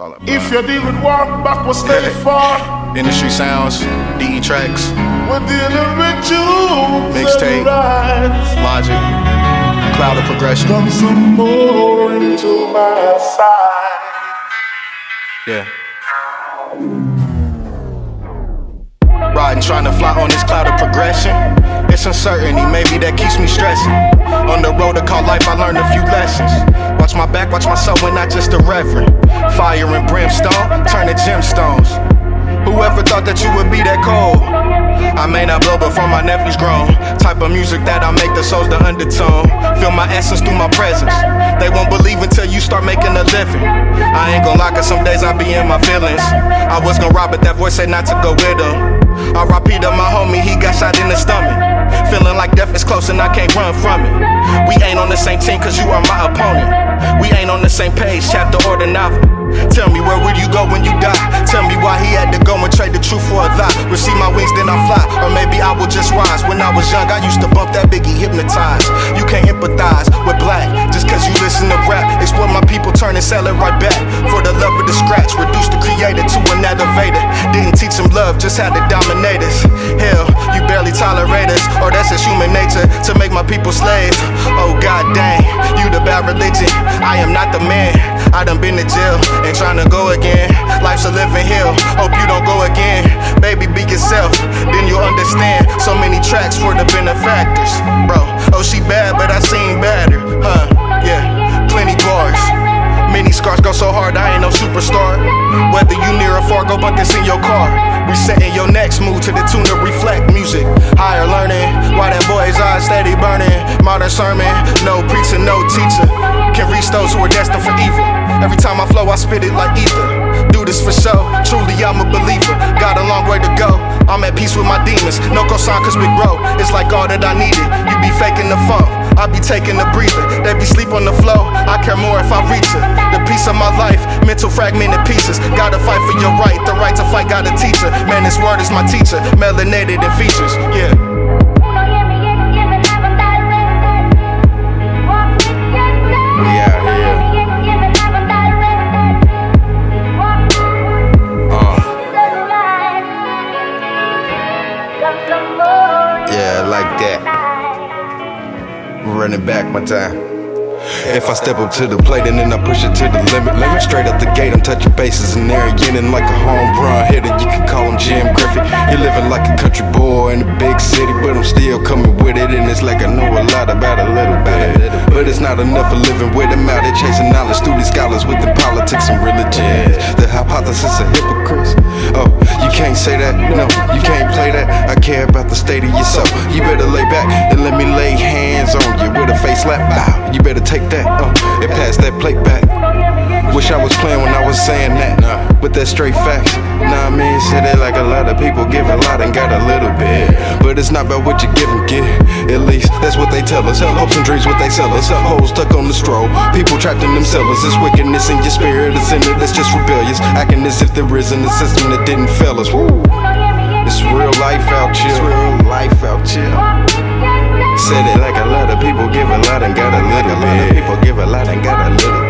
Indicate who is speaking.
Speaker 1: Call it.
Speaker 2: If you with walk backwards, stay far.
Speaker 1: Industry sounds, DE tracks,
Speaker 2: We're dealing with you.
Speaker 1: Mixtape. Logic, Cloud of Progression.
Speaker 2: Come some more into my side.
Speaker 1: Yeah. Riding, trying to fly on this cloud of progression. It's uncertainty, maybe that keeps me stressing. On the road to call life, I learned a few lessons. Watch my back, watch my soul, and not just a reverend. Fire and brimstone, turn to Whoever thought that you would be that cold? I may not blow but before my nephew's grown. Type of music that I make the soul's the undertone. Feel my essence through my presence. They won't believe until you start making a living. I ain't gon' lie, cause some days I be in my feelings. I was gon' rob, but that voice said not to go with him. RIP to my homie, he got shot in the stomach. Feeling like death is close and I can't run from it. We ain't on the same team cause you are my opponent. We ain't on the same page, chapter or the novel. Tell me where will you go when you die? Wings, then I fly. Or maybe I will just rise. When I was young, I used to bump that biggie hypnotized. Sell it right back. For the love of the scratch, reduce the creator to an elevator. Didn't teach them love, just had to dominate us. Hell, you barely tolerate us, or that's just human nature to make my people slaves. Oh god dang, you the bad religion. I am not the man. I done been to jail and trying to go again. Life's a living hell. Hope you don't go again. Baby, be yourself, then you'll understand. So many tracks for the benefactors, bro. Oh, she bad, but I seen Ain't. Whether you near or far, go this in your car. Resetting your next move to the tune of reflect music. Higher learning, why that boy's eyes steady burning. Modern sermon, no preacher, no teacher. Can reach those who are destined for evil. Every time I flow, I spit it like ether. Do this for show, truly I'm a believer. Got a long way to go. I'm at peace with my demons. No cosign, cause big bro, it's like all that I needed. You be faking the funk. I be taking a breather. They be sleep on the flow. I care more if I reach it. The piece of my life, mental fragmented pieces. Gotta fight for your right. The right to fight, got a teacher. Man, this word is my teacher. Melanated in features. Yeah.
Speaker 3: We out here. Uh, yeah, like that. Running back my time. If I step up to the plate and then I push it to the limit, limit straight up the gate, I'm touching bases in there and like a home run hitter. You can call him Jim Griffin. You're living like a country boy in a big city, but I'm still coming with it, and it's like I know a lot about a little bit. But it's not enough for living with them out here chasing knowledge through these scholars within politics and religion. The hypothesis of hypocrites. Oh, you can't say that. No, you can't care about the state of your soul. You better lay back and let me lay hands on you with a face slap. Bow. You better take that. Uh, and pass that plate back. Wish I was playing when I was saying that. But that's straight facts. Nah, I mean, say that like a lot of people give a lot and got a little bit. But it's not about what you give and get. At least that's what they tell us. Hopes and dreams, what they sell us. Hoes stuck on the stroll. People trapped in them cellars. It's wickedness in your spirit. It's in it. That's just rebellious. Acting as if there isn't a system that didn't fail us. Woo. It's real life out here. It's real life out here. Said it like a lot of people give a lot and got a little bit. People give a lot and got a little bit.